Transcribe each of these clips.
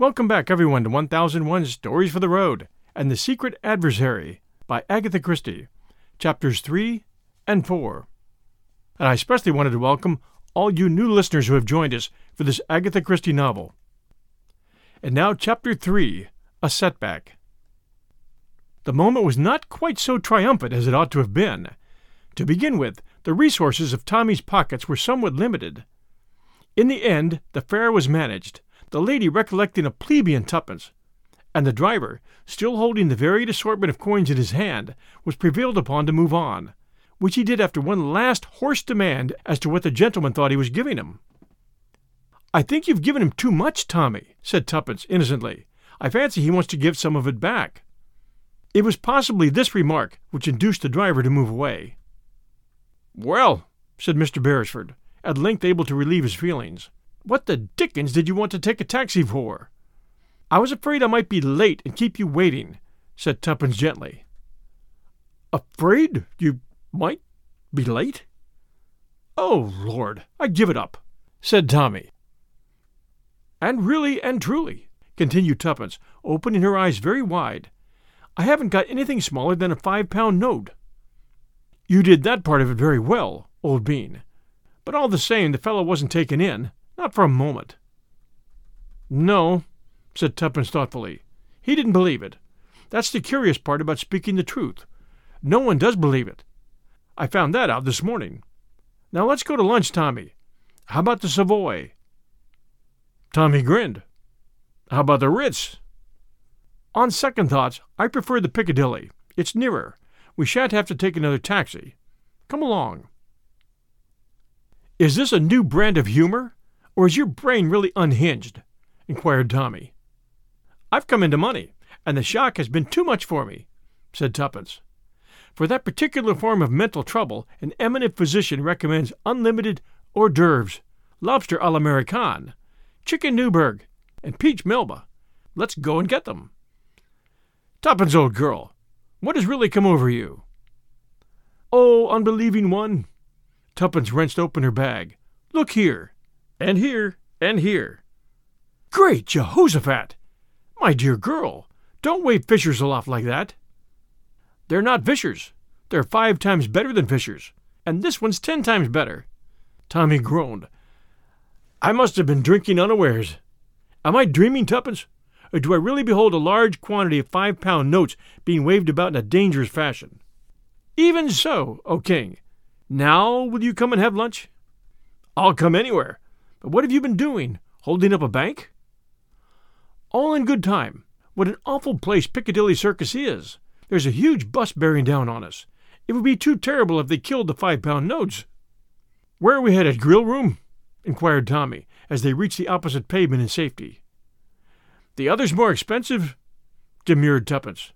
Welcome back, everyone, to 1001 Stories for the Road and the Secret Adversary by Agatha Christie, chapters 3 and 4. And I especially wanted to welcome all you new listeners who have joined us for this Agatha Christie novel. And now, chapter 3 A Setback. The moment was not quite so triumphant as it ought to have been. To begin with, the resources of Tommy's pockets were somewhat limited. In the end, the fare was managed the lady recollecting a plebeian twopence, and the driver, still holding the varied assortment of coins in his hand, was prevailed upon to move on, which he did after one last hoarse demand as to what the gentleman thought he was giving him. I think you've given him too much, Tommy, said Tuppence innocently. I fancy he wants to give some of it back. It was possibly this remark which induced the driver to move away. Well, said Mr. Beresford, at length able to relieve his feelings, what the dickens did you want to take a taxi for? I was afraid I might be late and keep you waiting, said Tuppence gently. Afraid you might be late? Oh, Lord, I give it up, said Tommy. And really and truly, continued Tuppence, opening her eyes very wide, I haven't got anything smaller than a five pound note. You did that part of it very well, old bean. But all the same, the fellow wasn't taken in. Not for a moment. No, said Tuppence thoughtfully. He didn't believe it. That's the curious part about speaking the truth. No one does believe it. I found that out this morning. Now let's go to lunch, Tommy. How about the Savoy? Tommy grinned. How about the Ritz? On second thoughts, I prefer the Piccadilly. It's nearer. We shan't have to take another taxi. Come along. Is this a new brand of humor? Or is your brain really unhinged? inquired Tommy. I've come into money, and the shock has been too much for me, said Tuppence. For that particular form of mental trouble, an eminent physician recommends unlimited hors d'oeuvres, lobster à l'américaine, chicken Newburg, and peach melba. Let's go and get them. Tuppence, old girl, what has really come over you? Oh, unbelieving one! Tuppence wrenched open her bag. Look here and here, and here. Great Jehoshaphat! My dear girl, don't wave fishers aloft like that. They're not fishers. They're five times better than fishers, and this one's ten times better. Tommy groaned. I must have been drinking unawares. Am I dreaming, Tuppence? Or do I really behold a large quantity of five pound notes being waved about in a dangerous fashion? Even so, O king. Now will you come and have lunch? I'll come anywhere, but what have you been doing? Holding up a bank? All in good time. What an awful place Piccadilly Circus is. There's a huge bus bearing down on us. It would be too terrible if they killed the five pound notes. Where are we headed? Grill room? inquired Tommy, as they reached the opposite pavement in safety. The other's more expensive? demurred Tuppence.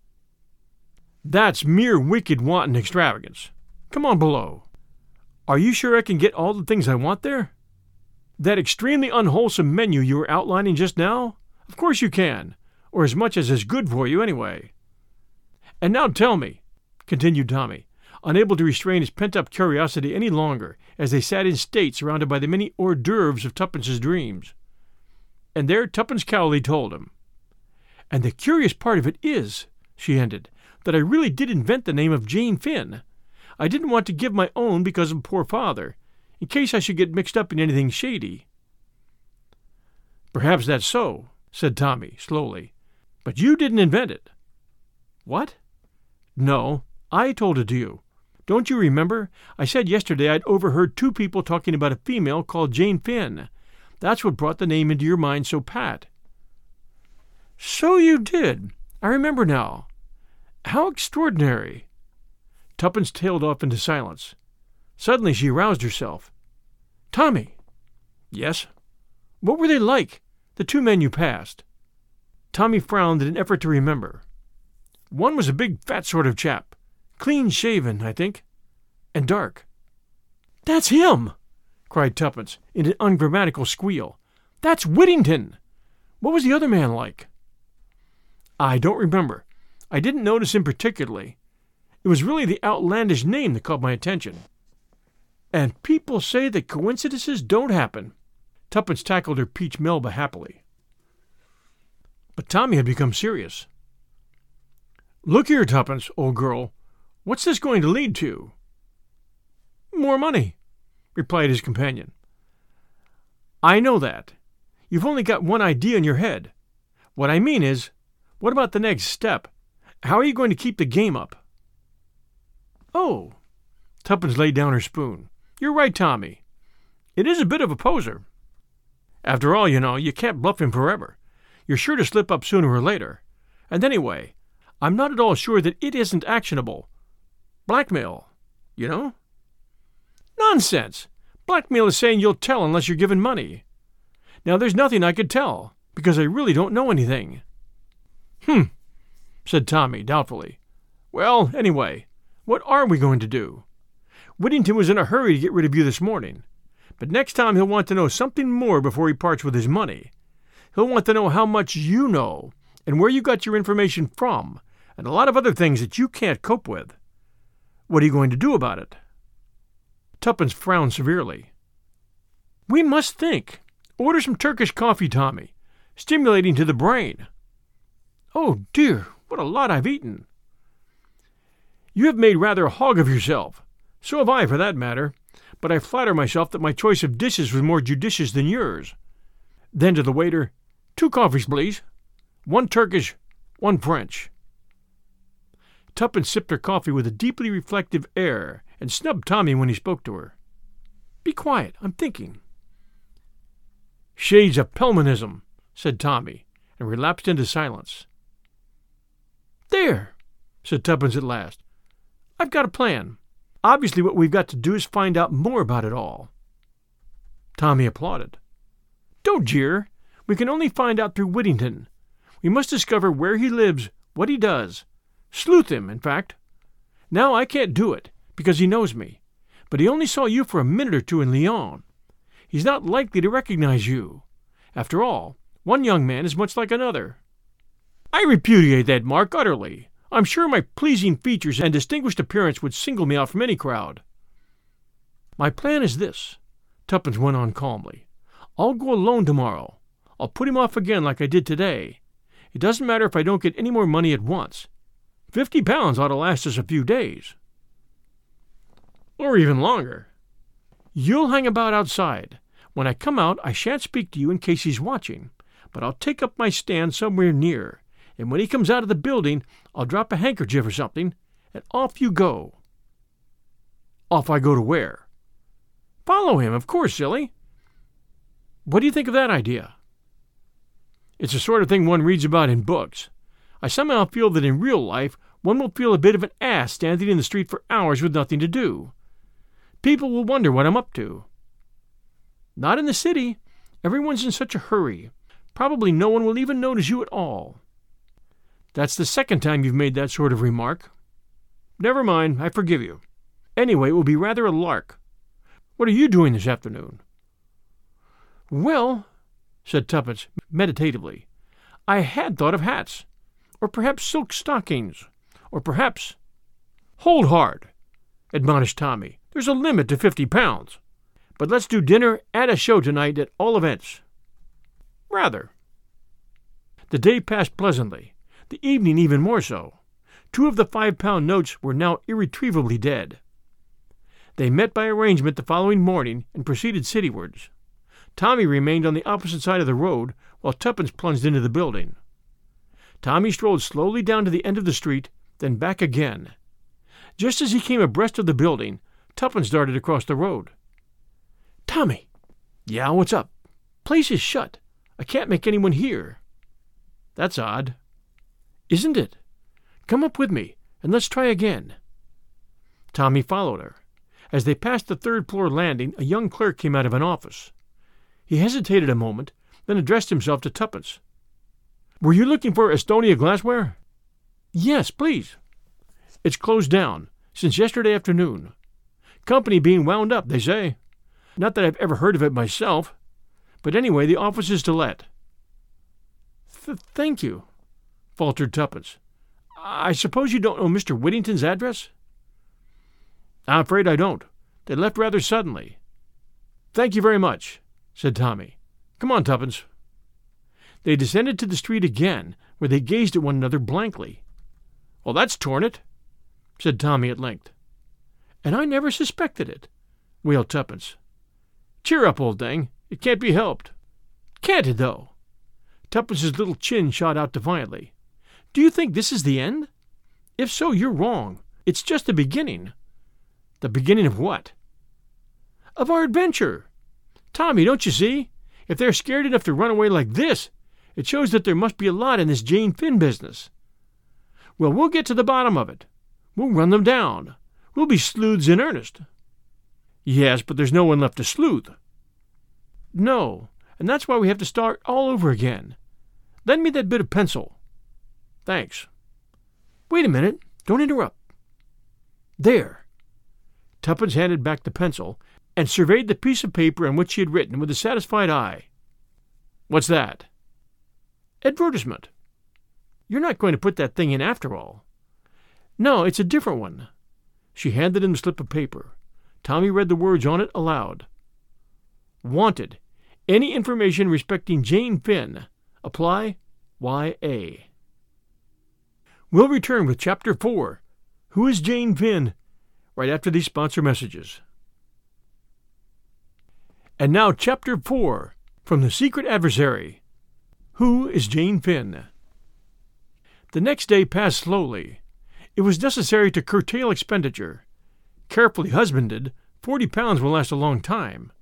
That's mere wicked wanton extravagance. Come on below. Are you sure I can get all the things I want there? That extremely unwholesome menu you were outlining just now? Of course you can, or as much as is good for you anyway. And now tell me, continued Tommy, unable to restrain his pent up curiosity any longer as they sat in state surrounded by the many hors d'oeuvres of Tuppence's dreams. And there Tuppence Cowley told him. And the curious part of it is, she ended, that I really did invent the name of Jane Finn. I didn't want to give my own because of poor father, in case I should get mixed up in anything shady. Perhaps that's so, said Tommy, slowly. But you didn't invent it. What? No, I told it to you. Don't you remember? I said yesterday I'd overheard two people talking about a female called Jane Finn. That's what brought the name into your mind so pat. So you did. I remember now. How extraordinary. Tuppence tailed off into silence. Suddenly she roused herself. Tommy! Yes? What were they like, the two men you passed? Tommy frowned in an effort to remember. One was a big, fat sort of chap, clean shaven, I think, and dark. That's him! cried Tuppence in an ungrammatical squeal. That's Whittington! What was the other man like? I don't remember. I didn't notice him particularly. It was really the outlandish name that caught my attention. And people say that coincidences don't happen. Tuppence tackled her peach melba happily. But Tommy had become serious. Look here, Tuppence, old girl, what's this going to lead to? More money, replied his companion. I know that. You've only got one idea in your head. What I mean is, what about the next step? How are you going to keep the game up? Oh, Tuppence laid down her spoon. You're right, Tommy. It is a bit of a poser. After all, you know, you can't bluff him forever. You're sure to slip up sooner or later. And anyway, I'm not at all sure that it isn't actionable. Blackmail, you know? Nonsense! Blackmail is saying you'll tell unless you're given money. Now, there's nothing I could tell, because I really don't know anything. Hmm, said Tommy doubtfully. Well, anyway, what are we going to do? Whittington was in a hurry to get rid of you this morning, but next time he'll want to know something more before he parts with his money. He'll want to know how much you know and where you got your information from, and a lot of other things that you can't cope with. What are you going to do about it? Tuppence frowned severely. We must think. Order some Turkish coffee, Tommy. Stimulating to the brain. Oh, dear, what a lot I've eaten. You have made rather a hog of yourself. So have I, for that matter. But I flatter myself that my choice of dishes was more judicious than yours. Then to the waiter, two coffees, please. One Turkish, one French. Tuppence sipped her coffee with a deeply reflective air and snubbed Tommy when he spoke to her. Be quiet, I'm thinking. Shades of Pelmanism, said Tommy, and relapsed into silence. There, said Tuppence at last. I've got a plan. Obviously, what we've got to do is find out more about it all. Tommy applauded. Don't jeer. We can only find out through Whittington. We must discover where he lives, what he does. Sleuth him, in fact. Now I can't do it, because he knows me. But he only saw you for a minute or two in Lyons. He's not likely to recognize you. After all, one young man is much like another. I repudiate that mark utterly. I'm sure my pleasing features and distinguished appearance would single me out from any crowd. My plan is this, Tuppence went on calmly. I'll go alone tomorrow. I'll put him off again like I did today. It doesn't matter if I don't get any more money at once. Fifty pounds ought to last us a few days. Or even longer. You'll hang about outside. When I come out, I shan't speak to you in case he's watching, but I'll take up my stand somewhere near and when he comes out of the building, I'll drop a handkerchief or something, and off you go. Off I go to where? Follow him, of course, silly. What do you think of that idea? It's the sort of thing one reads about in books. I somehow feel that in real life one will feel a bit of an ass standing in the street for hours with nothing to do. People will wonder what I'm up to. Not in the city. Everyone's in such a hurry. Probably no one will even notice you at all. That's the second time you've made that sort of remark. Never mind, I forgive you. Anyway, it will be rather a lark. What are you doing this afternoon? Well, said Tuppence meditatively, I had thought of hats, or perhaps silk stockings, or perhaps. Hold hard, admonished Tommy. There's a limit to fifty pounds. But let's do dinner at a show tonight at all events. Rather. The day passed pleasantly the evening even more so. Two of the five pound notes were now irretrievably dead. They met by arrangement the following morning and proceeded citywards. Tommy remained on the opposite side of the road while Tuppence plunged into the building. Tommy strolled slowly down to the end of the street, then back again. Just as he came abreast of the building, Tuppence darted across the road. Tommy! Yeah, what's up? Place is shut. I can't make anyone hear. That's odd. Isn't it? Come up with me, and let's try again. Tommy followed her. As they passed the third floor landing, a young clerk came out of an office. He hesitated a moment, then addressed himself to Tuppence. Were you looking for Estonia glassware? Yes, please. It's closed down since yesterday afternoon. Company being wound up, they say. Not that I've ever heard of it myself, but anyway, the office is to let. Th- thank you faltered Tuppence. I suppose you don't know Mr. Whittington's address? I'm afraid I don't. They left rather suddenly. Thank you very much, said Tommy. Come on, Tuppence. They descended to the street again, where they gazed at one another blankly. Well, that's torn it, said Tommy at length. And I never suspected it, wailed Tuppence. Cheer up, old thing. It can't be helped. Can't it, though? Tuppence's little chin shot out defiantly. Do you think this is the end? If so, you're wrong. It's just the beginning. The beginning of what? Of our adventure. Tommy, don't you see? If they're scared enough to run away like this, it shows that there must be a lot in this Jane Finn business. Well, we'll get to the bottom of it. We'll run them down. We'll be sleuths in earnest. Yes, but there's no one left to sleuth. No, and that's why we have to start all over again. Lend me that bit of pencil. Thanks. Wait a minute. Don't interrupt. There. Tuppence handed back the pencil and surveyed the piece of paper on which he had written with a satisfied eye. What's that? Advertisement. You're not going to put that thing in after all. No, it's a different one. She handed him the slip of paper. Tommy read the words on it aloud. Wanted. Any information respecting Jane Finn. Apply Y.A. We'll return with Chapter 4 Who is Jane Finn? right after these sponsor messages. And now, Chapter 4 From the Secret Adversary Who is Jane Finn? The next day passed slowly. It was necessary to curtail expenditure. Carefully husbanded, forty pounds will last a long time.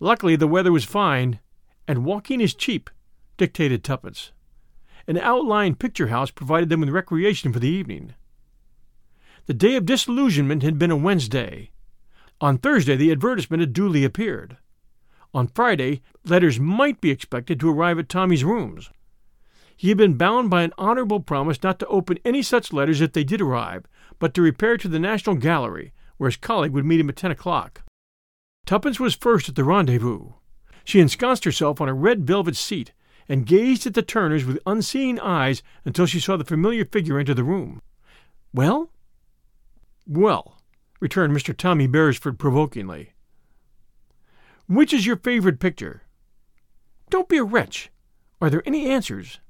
Luckily, the weather was fine, and walking is cheap, dictated Tuppence. An outlying picture house provided them with recreation for the evening. The day of disillusionment had been a Wednesday. On Thursday, the advertisement had duly appeared. On Friday, letters might be expected to arrive at Tommy's rooms. He had been bound by an honorable promise not to open any such letters if they did arrive, but to repair to the National Gallery, where his colleague would meet him at ten o'clock. Tuppence was first at the rendezvous. She ensconced herself on a red velvet seat and gazed at the Turners with unseeing eyes until she saw the familiar figure enter the room. Well? Well, returned Mr. Tommy Beresford provokingly. Which is your favorite picture? Don't be a wretch. Are there any answers?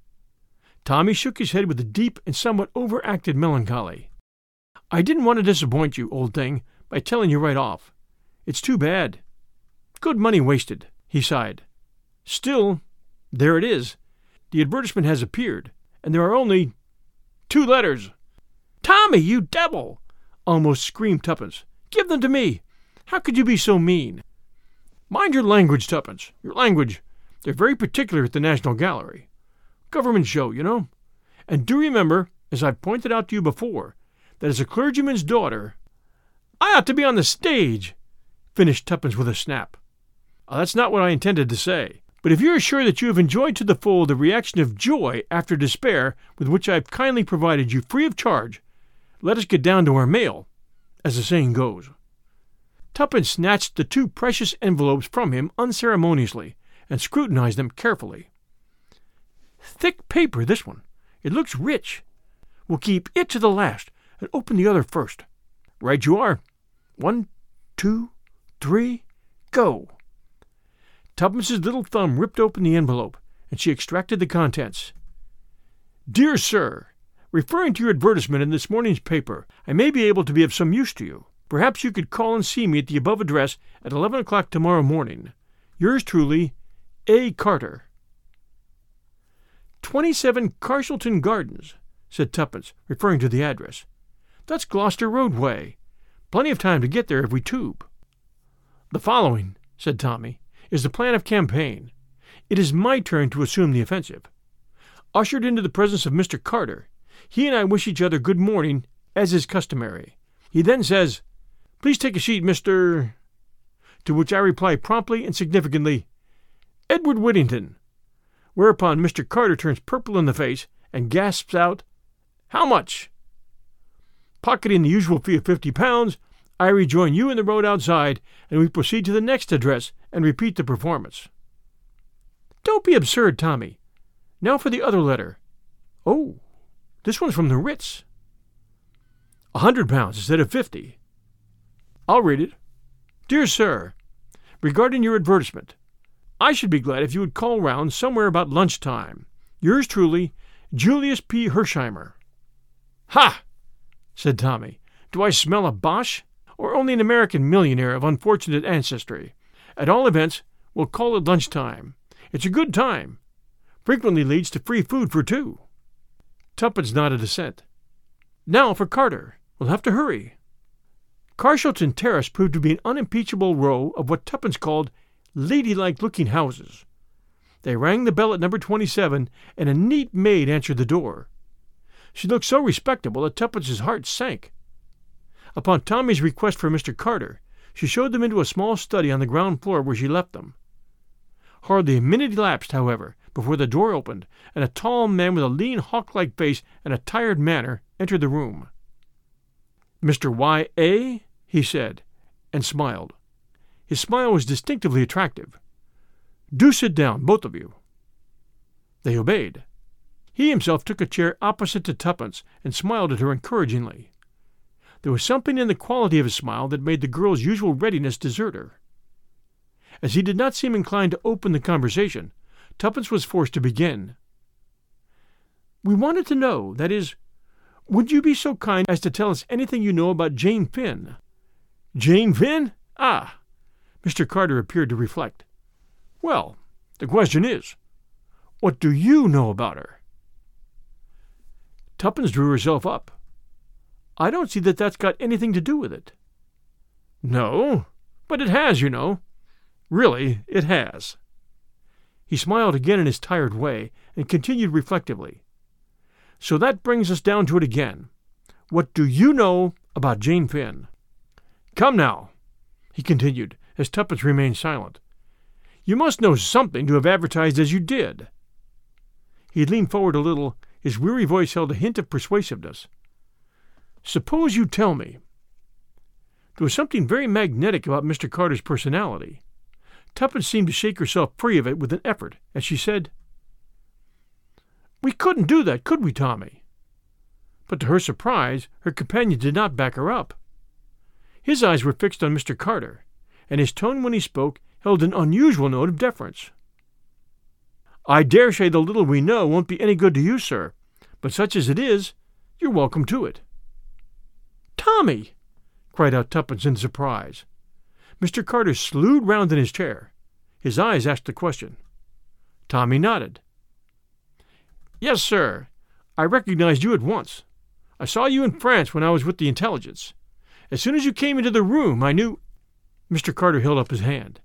Tommy shook his head with a deep and somewhat overacted melancholy. I didn't want to disappoint you, old thing, by telling you right off. It's too bad. Good money wasted, he sighed. Still, there it is. The advertisement has appeared, and there are only two letters. Tommy, you devil! almost screamed Tuppence. Give them to me. How could you be so mean? Mind your language, Tuppence. Your language. They're very particular at the National Gallery. Government show, you know. And do remember, as I've pointed out to you before, that as a clergyman's daughter, I ought to be on the stage, finished Tuppence with a snap. Uh, that's not what I intended to say. But if you are sure that you have enjoyed to the full the reaction of joy after despair with which I have kindly provided you free of charge, let us get down to our mail, as the saying goes. Tuppence snatched the two precious envelopes from him unceremoniously and scrutinized them carefully. Thick paper, this one. It looks rich. We'll keep it to the last and open the other first. Right you are. One, two, three, go. Tuppence's little thumb ripped open the envelope, and she extracted the contents. Dear Sir, referring to your advertisement in this morning's paper, I may be able to be of some use to you. Perhaps you could call and see me at the above address at eleven o'clock tomorrow morning. Yours truly, A. Carter. Twenty-seven Carshalton Gardens, said Tuppence, referring to the address. That's Gloucester Roadway. Plenty of time to get there if we tube. The following, said Tommy, is the plan of campaign. It is my turn to assume the offensive. Ushered into the presence of Mr. Carter, he and I wish each other good morning, as is customary. He then says, Please take a seat, Mr. To which I reply promptly and significantly, Edward Whittington. Whereupon Mr. Carter turns purple in the face and gasps out, How much? Pocketing the usual fee of fifty pounds, I rejoin you in the road outside, and we proceed to the next address and repeat the performance. Don't be absurd, Tommy. Now for the other letter. Oh, this one's from the Ritz. A hundred pounds instead of fifty. I'll read it. Dear Sir, regarding your advertisement, I should be glad if you would call round somewhere about lunchtime. Yours truly, Julius P. Hersheimmer. Ha! said Tommy. Do I smell a Boche? Or only an American millionaire of unfortunate ancestry? At all events, we'll call it lunchtime. It's a good time. Frequently leads to free food for two. Tuppence nodded assent. Now for Carter. We'll have to hurry. Carshalton Terrace proved to be an unimpeachable row of what Tuppence called ladylike looking houses. They rang the bell at number 27, and a neat maid answered the door. She looked so respectable that Tuppence's heart sank. Upon Tommy's request for Mr. Carter, she showed them into a small study on the ground floor where she left them. Hardly a minute elapsed, however, before the door opened, and a tall man with a lean, hawk like face and a tired manner entered the room. Mr. Y. A.? he said, and smiled. His smile was distinctively attractive. Do sit down, both of you. They obeyed. He himself took a chair opposite to Tuppence and smiled at her encouragingly. There was something in the quality of his smile that made the girl's usual readiness desert her. As he did not seem inclined to open the conversation, Tuppence was forced to begin. We wanted to know, that is, would you be so kind as to tell us anything you know about Jane Finn? Jane Finn? Ah! Mr. Carter appeared to reflect. Well, the question is, what do you know about her? Tuppence drew herself up. I don't see that that's got anything to do with it. No, but it has, you know. Really, it has. He smiled again in his tired way and continued reflectively. So that brings us down to it again. What do you know about Jane Finn? Come now, he continued, as Tuppence remained silent. You must know something to have advertised as you did. He leaned forward a little. His weary voice held a hint of persuasiveness. Suppose you tell me. There was something very magnetic about Mr. Carter's personality. Tuppence seemed to shake herself free of it with an effort as she said, We couldn't do that, could we, Tommy? But to her surprise, her companion did not back her up. His eyes were fixed on Mr. Carter, and his tone when he spoke held an unusual note of deference. I dare say the little we know won't be any good to you, sir, but such as it is, you're welcome to it. Tommy! cried out Tuppence in surprise. Mr. Carter slewed round in his chair. His eyes asked the question. Tommy nodded. Yes, sir. I recognized you at once. I saw you in France when I was with the intelligence. As soon as you came into the room, I knew. Mr. Carter held up his hand.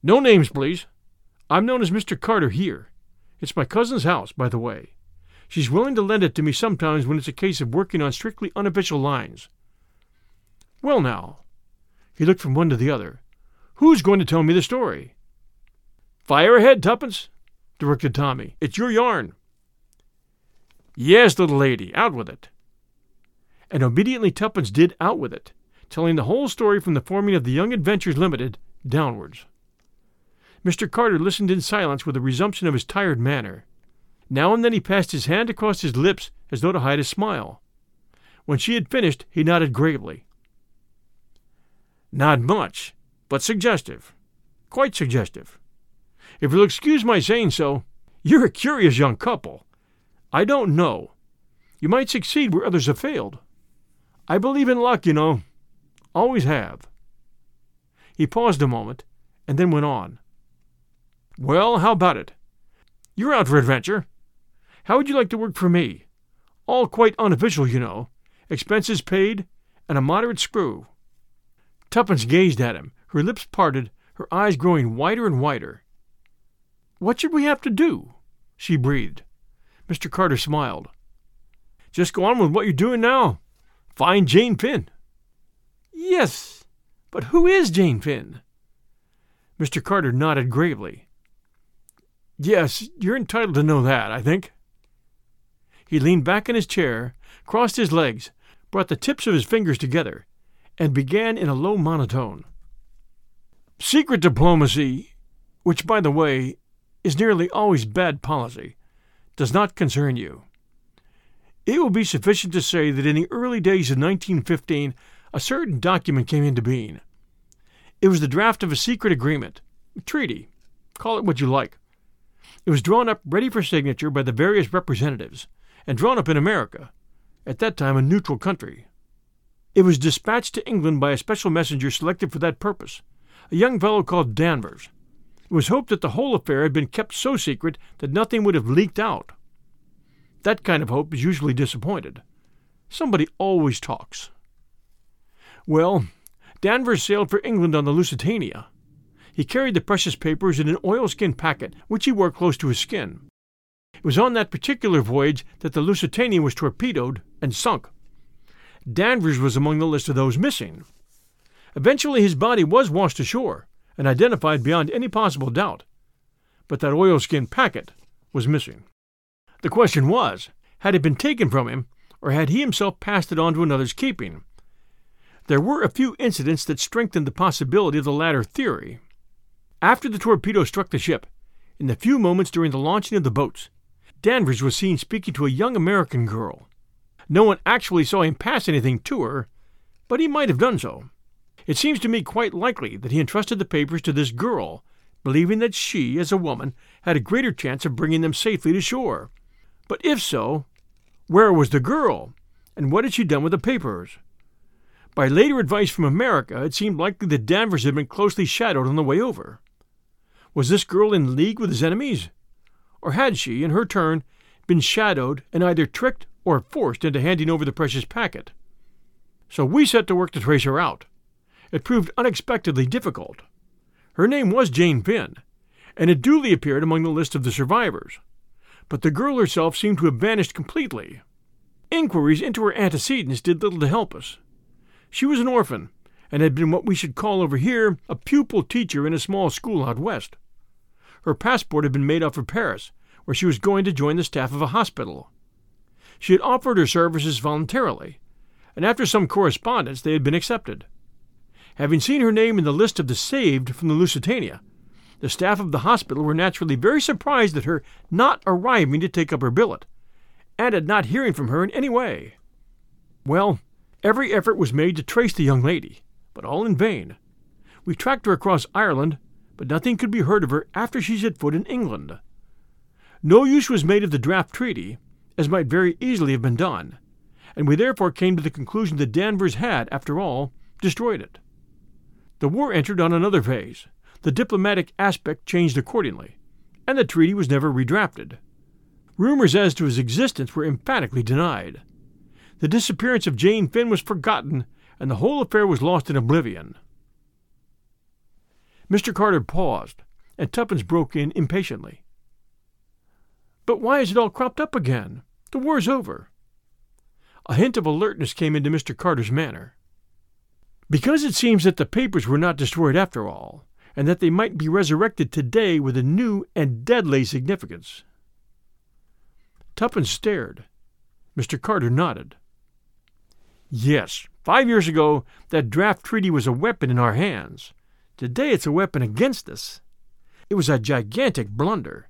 No names, please. I'm known as Mr. Carter here. It's my cousin's house, by the way. She's willing to lend it to me sometimes when it's a case of working on strictly unofficial lines. Well, now, he looked from one to the other. Who's going to tell me the story? Fire ahead, Tuppence, directed Tommy. It's your yarn. Yes, little lady, out with it. And obediently Tuppence did out with it, telling the whole story from the forming of the Young Adventurers Limited downwards. Mr. Carter listened in silence with a resumption of his tired manner. Now and then he passed his hand across his lips as though to hide a smile. When she had finished, he nodded gravely. Not much, but suggestive. Quite suggestive. If you'll excuse my saying so, you're a curious young couple. I don't know. You might succeed where others have failed. I believe in luck, you know. Always have. He paused a moment, and then went on. Well, how about it? You're out for adventure. How would you like to work for me? All quite unofficial, you know. Expenses paid, and a moderate screw. Tuppence gazed at him, her lips parted, her eyes growing wider and wider. What should we have to do? she breathed. Mr. Carter smiled. Just go on with what you're doing now. Find Jane Finn. Yes, but who is Jane Finn? Mr. Carter nodded gravely. Yes, you're entitled to know that, I think. He leaned back in his chair, crossed his legs, brought the tips of his fingers together, and began in a low monotone. Secret diplomacy, which, by the way, is nearly always bad policy, does not concern you. It will be sufficient to say that in the early days of 1915, a certain document came into being. It was the draft of a secret agreement, a treaty, call it what you like. It was drawn up ready for signature by the various representatives, and drawn up in America, at that time a neutral country. It was dispatched to England by a special messenger selected for that purpose, a young fellow called Danvers. It was hoped that the whole affair had been kept so secret that nothing would have leaked out. That kind of hope is usually disappointed. Somebody always talks. Well, Danvers sailed for England on the Lusitania. He carried the precious papers in an oilskin packet, which he wore close to his skin. It was on that particular voyage that the Lusitania was torpedoed and sunk. Danvers was among the list of those missing. Eventually, his body was washed ashore and identified beyond any possible doubt. But that oilskin packet was missing. The question was had it been taken from him, or had he himself passed it on to another's keeping? There were a few incidents that strengthened the possibility of the latter theory. After the torpedo struck the ship, in the few moments during the launching of the boats, Danvers was seen speaking to a young American girl. No one actually saw him pass anything to her, but he might have done so. It seems to me quite likely that he entrusted the papers to this girl, believing that she, as a woman, had a greater chance of bringing them safely to shore. But if so, where was the girl, and what had she done with the papers? By later advice from America, it seemed likely that Danvers had been closely shadowed on the way over. Was this girl in league with his enemies? Or had she, in her turn, been shadowed and either tricked or forced into handing over the precious packet? So we set to work to trace her out. It proved unexpectedly difficult. Her name was Jane Finn, and it duly appeared among the list of the survivors. But the girl herself seemed to have vanished completely. Inquiries into her antecedents did little to help us. She was an orphan, and had been what we should call over here a pupil teacher in a small school out west. Her passport had been made up for Paris, where she was going to join the staff of a hospital. She had offered her services voluntarily, and after some correspondence they had been accepted. Having seen her name in the list of the saved from the Lusitania, the staff of the hospital were naturally very surprised at her not arriving to take up her billet, and at not hearing from her in any way. Well, every effort was made to trace the young lady, but all in vain. We tracked her across Ireland, but nothing could be heard of her after she set foot in England. No use was made of the draft treaty, as might very easily have been done, and we therefore came to the conclusion that Danvers had, after all, destroyed it. The war entered on another phase. The diplomatic aspect changed accordingly, and the treaty was never redrafted. Rumors as to his existence were emphatically denied. The disappearance of Jane Finn was forgotten, and the whole affair was lost in oblivion. Mr. Carter paused, and Tuppence broke in impatiently. But why is it all cropped up again? The war's over. A hint of alertness came into Mr. Carter's manner. Because it seems that the papers were not destroyed after all, and that they might be resurrected today with a new and deadly significance. Tuppence stared. Mr. Carter nodded. Yes, five years ago that draft treaty was a weapon in our hands. Today it's a weapon against us. It was a gigantic blunder.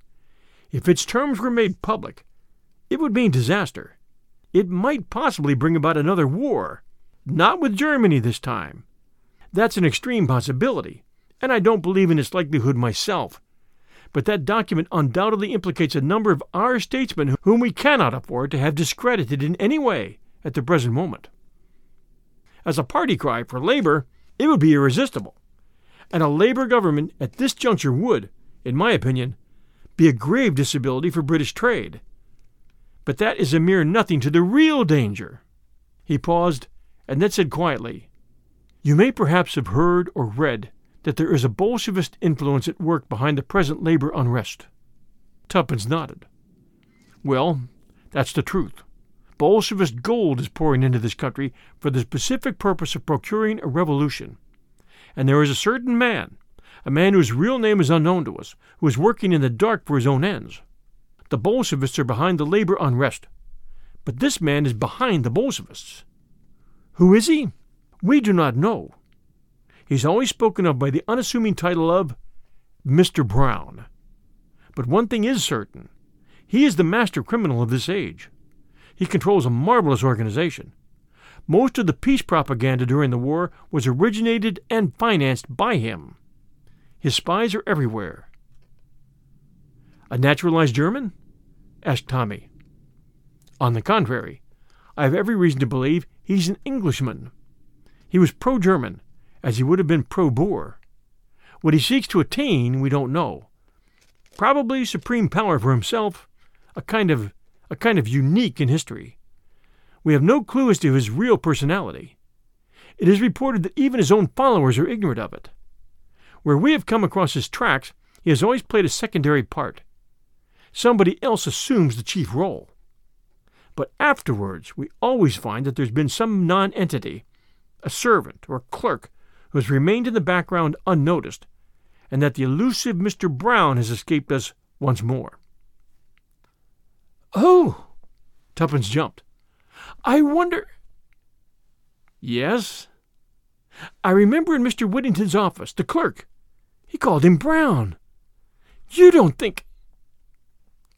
If its terms were made public, it would mean disaster. It might possibly bring about another war, not with Germany this time. That's an extreme possibility, and I don't believe in its likelihood myself. But that document undoubtedly implicates a number of our statesmen whom we cannot afford to have discredited in any way at the present moment. As a party cry for labor, it would be irresistible. And a labor government at this juncture would, in my opinion, be a grave disability for British trade. But that is a mere nothing to the real danger. He paused and then said quietly, You may perhaps have heard or read that there is a Bolshevist influence at work behind the present labor unrest. Tuppence nodded. Well, that's the truth. Bolshevist gold is pouring into this country for the specific purpose of procuring a revolution. And there is a certain man, a man whose real name is unknown to us, who is working in the dark for his own ends. The Bolshevists are behind the labor unrest. But this man is behind the Bolshevists. Who is he? We do not know. He's always spoken of by the unassuming title of Mr. Brown. But one thing is certain he is the master criminal of this age. He controls a marvelous organization. Most of the peace propaganda during the war was originated and financed by him. His spies are everywhere. A naturalized German? asked Tommy. On the contrary, I have every reason to believe he's an Englishman. He was pro German, as he would have been pro Boer. What he seeks to attain, we don't know. Probably supreme power for himself, a kind of a kind of unique in history. We have no clue as to his real personality. It is reported that even his own followers are ignorant of it. Where we have come across his tracks, he has always played a secondary part. Somebody else assumes the chief role. But afterwards, we always find that there's been some nonentity, a servant or a clerk, who has remained in the background unnoticed, and that the elusive Mr. Brown has escaped us once more. Oh! Tuppence jumped. I wonder. Yes? I remember in Mr. Whittington's office, the clerk, he called him Brown. You don't think.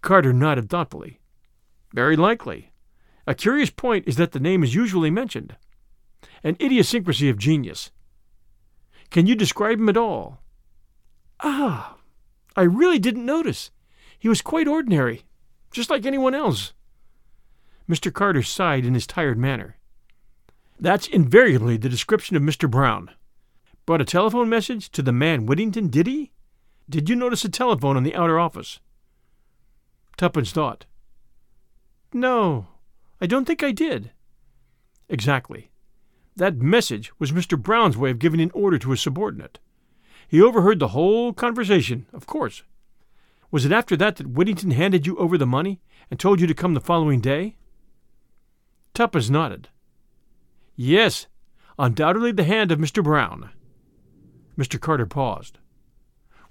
Carter nodded thoughtfully. Very likely. A curious point is that the name is usually mentioned. An idiosyncrasy of genius. Can you describe him at all? Ah, I really didn't notice. He was quite ordinary, just like anyone else. Mr. Carter sighed in his tired manner. That's invariably the description of Mr. Brown. Brought a telephone message to the man Whittington, did he? Did you notice a telephone in the outer office? Tuppence thought. No, I don't think I did. Exactly. That message was Mr. Brown's way of giving an order to his subordinate. He overheard the whole conversation, of course. Was it after that that Whittington handed you over the money and told you to come the following day? Tuppence nodded. Yes, undoubtedly the hand of Mr. Brown. Mr. Carter paused.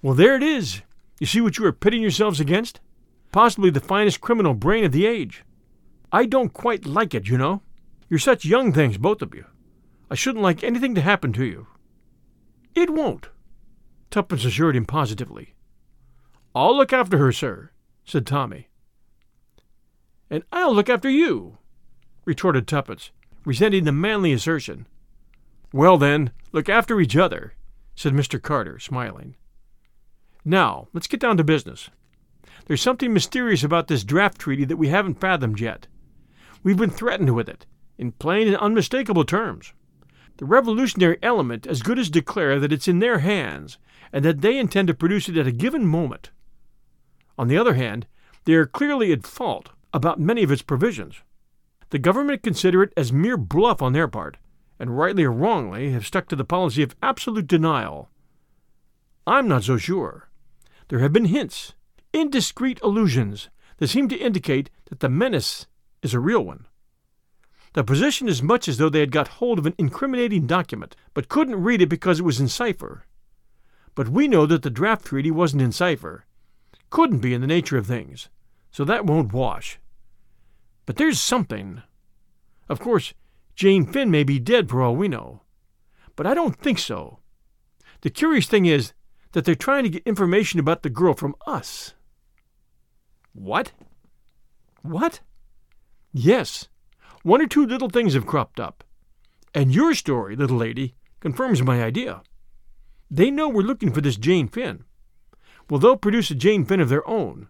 Well, there it is. You see what you are pitting yourselves against? Possibly the finest criminal brain of the age. I don't quite like it, you know. You're such young things, both of you. I shouldn't like anything to happen to you. It won't, Tuppence assured him positively. I'll look after her, sir, said Tommy. And I'll look after you, retorted Tuppence, resenting the manly assertion. Well, then, look after each other, said Mr. Carter, smiling. Now, let's get down to business. There's something mysterious about this draft treaty that we haven't fathomed yet. We've been threatened with it, in plain and unmistakable terms. The revolutionary element as good as declare that it's in their hands, and that they intend to produce it at a given moment. On the other hand, they are clearly at fault about many of its provisions. The government consider it as mere bluff on their part, and rightly or wrongly have stuck to the policy of absolute denial. I'm not so sure. There have been hints, indiscreet allusions, that seem to indicate that the menace is a real one. The position is much as though they had got hold of an incriminating document, but couldn't read it because it was in cipher. But we know that the draft treaty wasn't in cipher. Couldn't be in the nature of things, so that won't wash. But there's something. Of course, Jane Finn may be dead for all we know. But I don't think so. The curious thing is that they're trying to get information about the girl from us. What? What? Yes. One or two little things have cropped up. And your story, little lady, confirms my idea. They know we're looking for this Jane Finn. Well, they'll produce a Jane Finn of their own,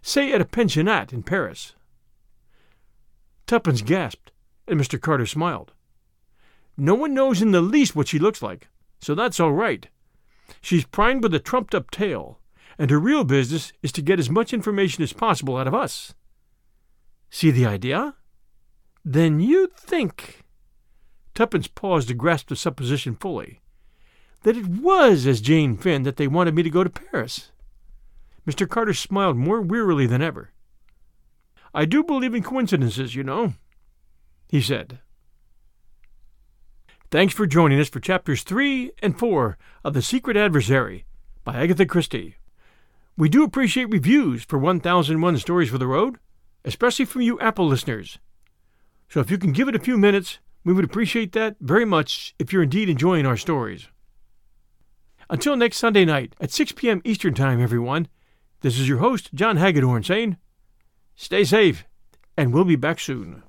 say at a pensionnat in Paris. Tuppence gasped, and Mr. Carter smiled. No one knows in the least what she looks like, so that's all right. She's primed with a trumped up tale, and her real business is to get as much information as possible out of us. See the idea? Then you think. Tuppence paused to grasp the supposition fully. That it was as Jane Finn that they wanted me to go to Paris. Mr. Carter smiled more wearily than ever. I do believe in coincidences, you know, he said. Thanks for joining us for chapters 3 and 4 of The Secret Adversary by Agatha Christie. We do appreciate reviews for 1001 Stories for the Road, especially from you Apple listeners. So if you can give it a few minutes, we would appreciate that very much if you're indeed enjoying our stories. Until next Sunday night at 6 p.m. Eastern Time, everyone, this is your host, John Hagedorn, saying, Stay safe, and we'll be back soon.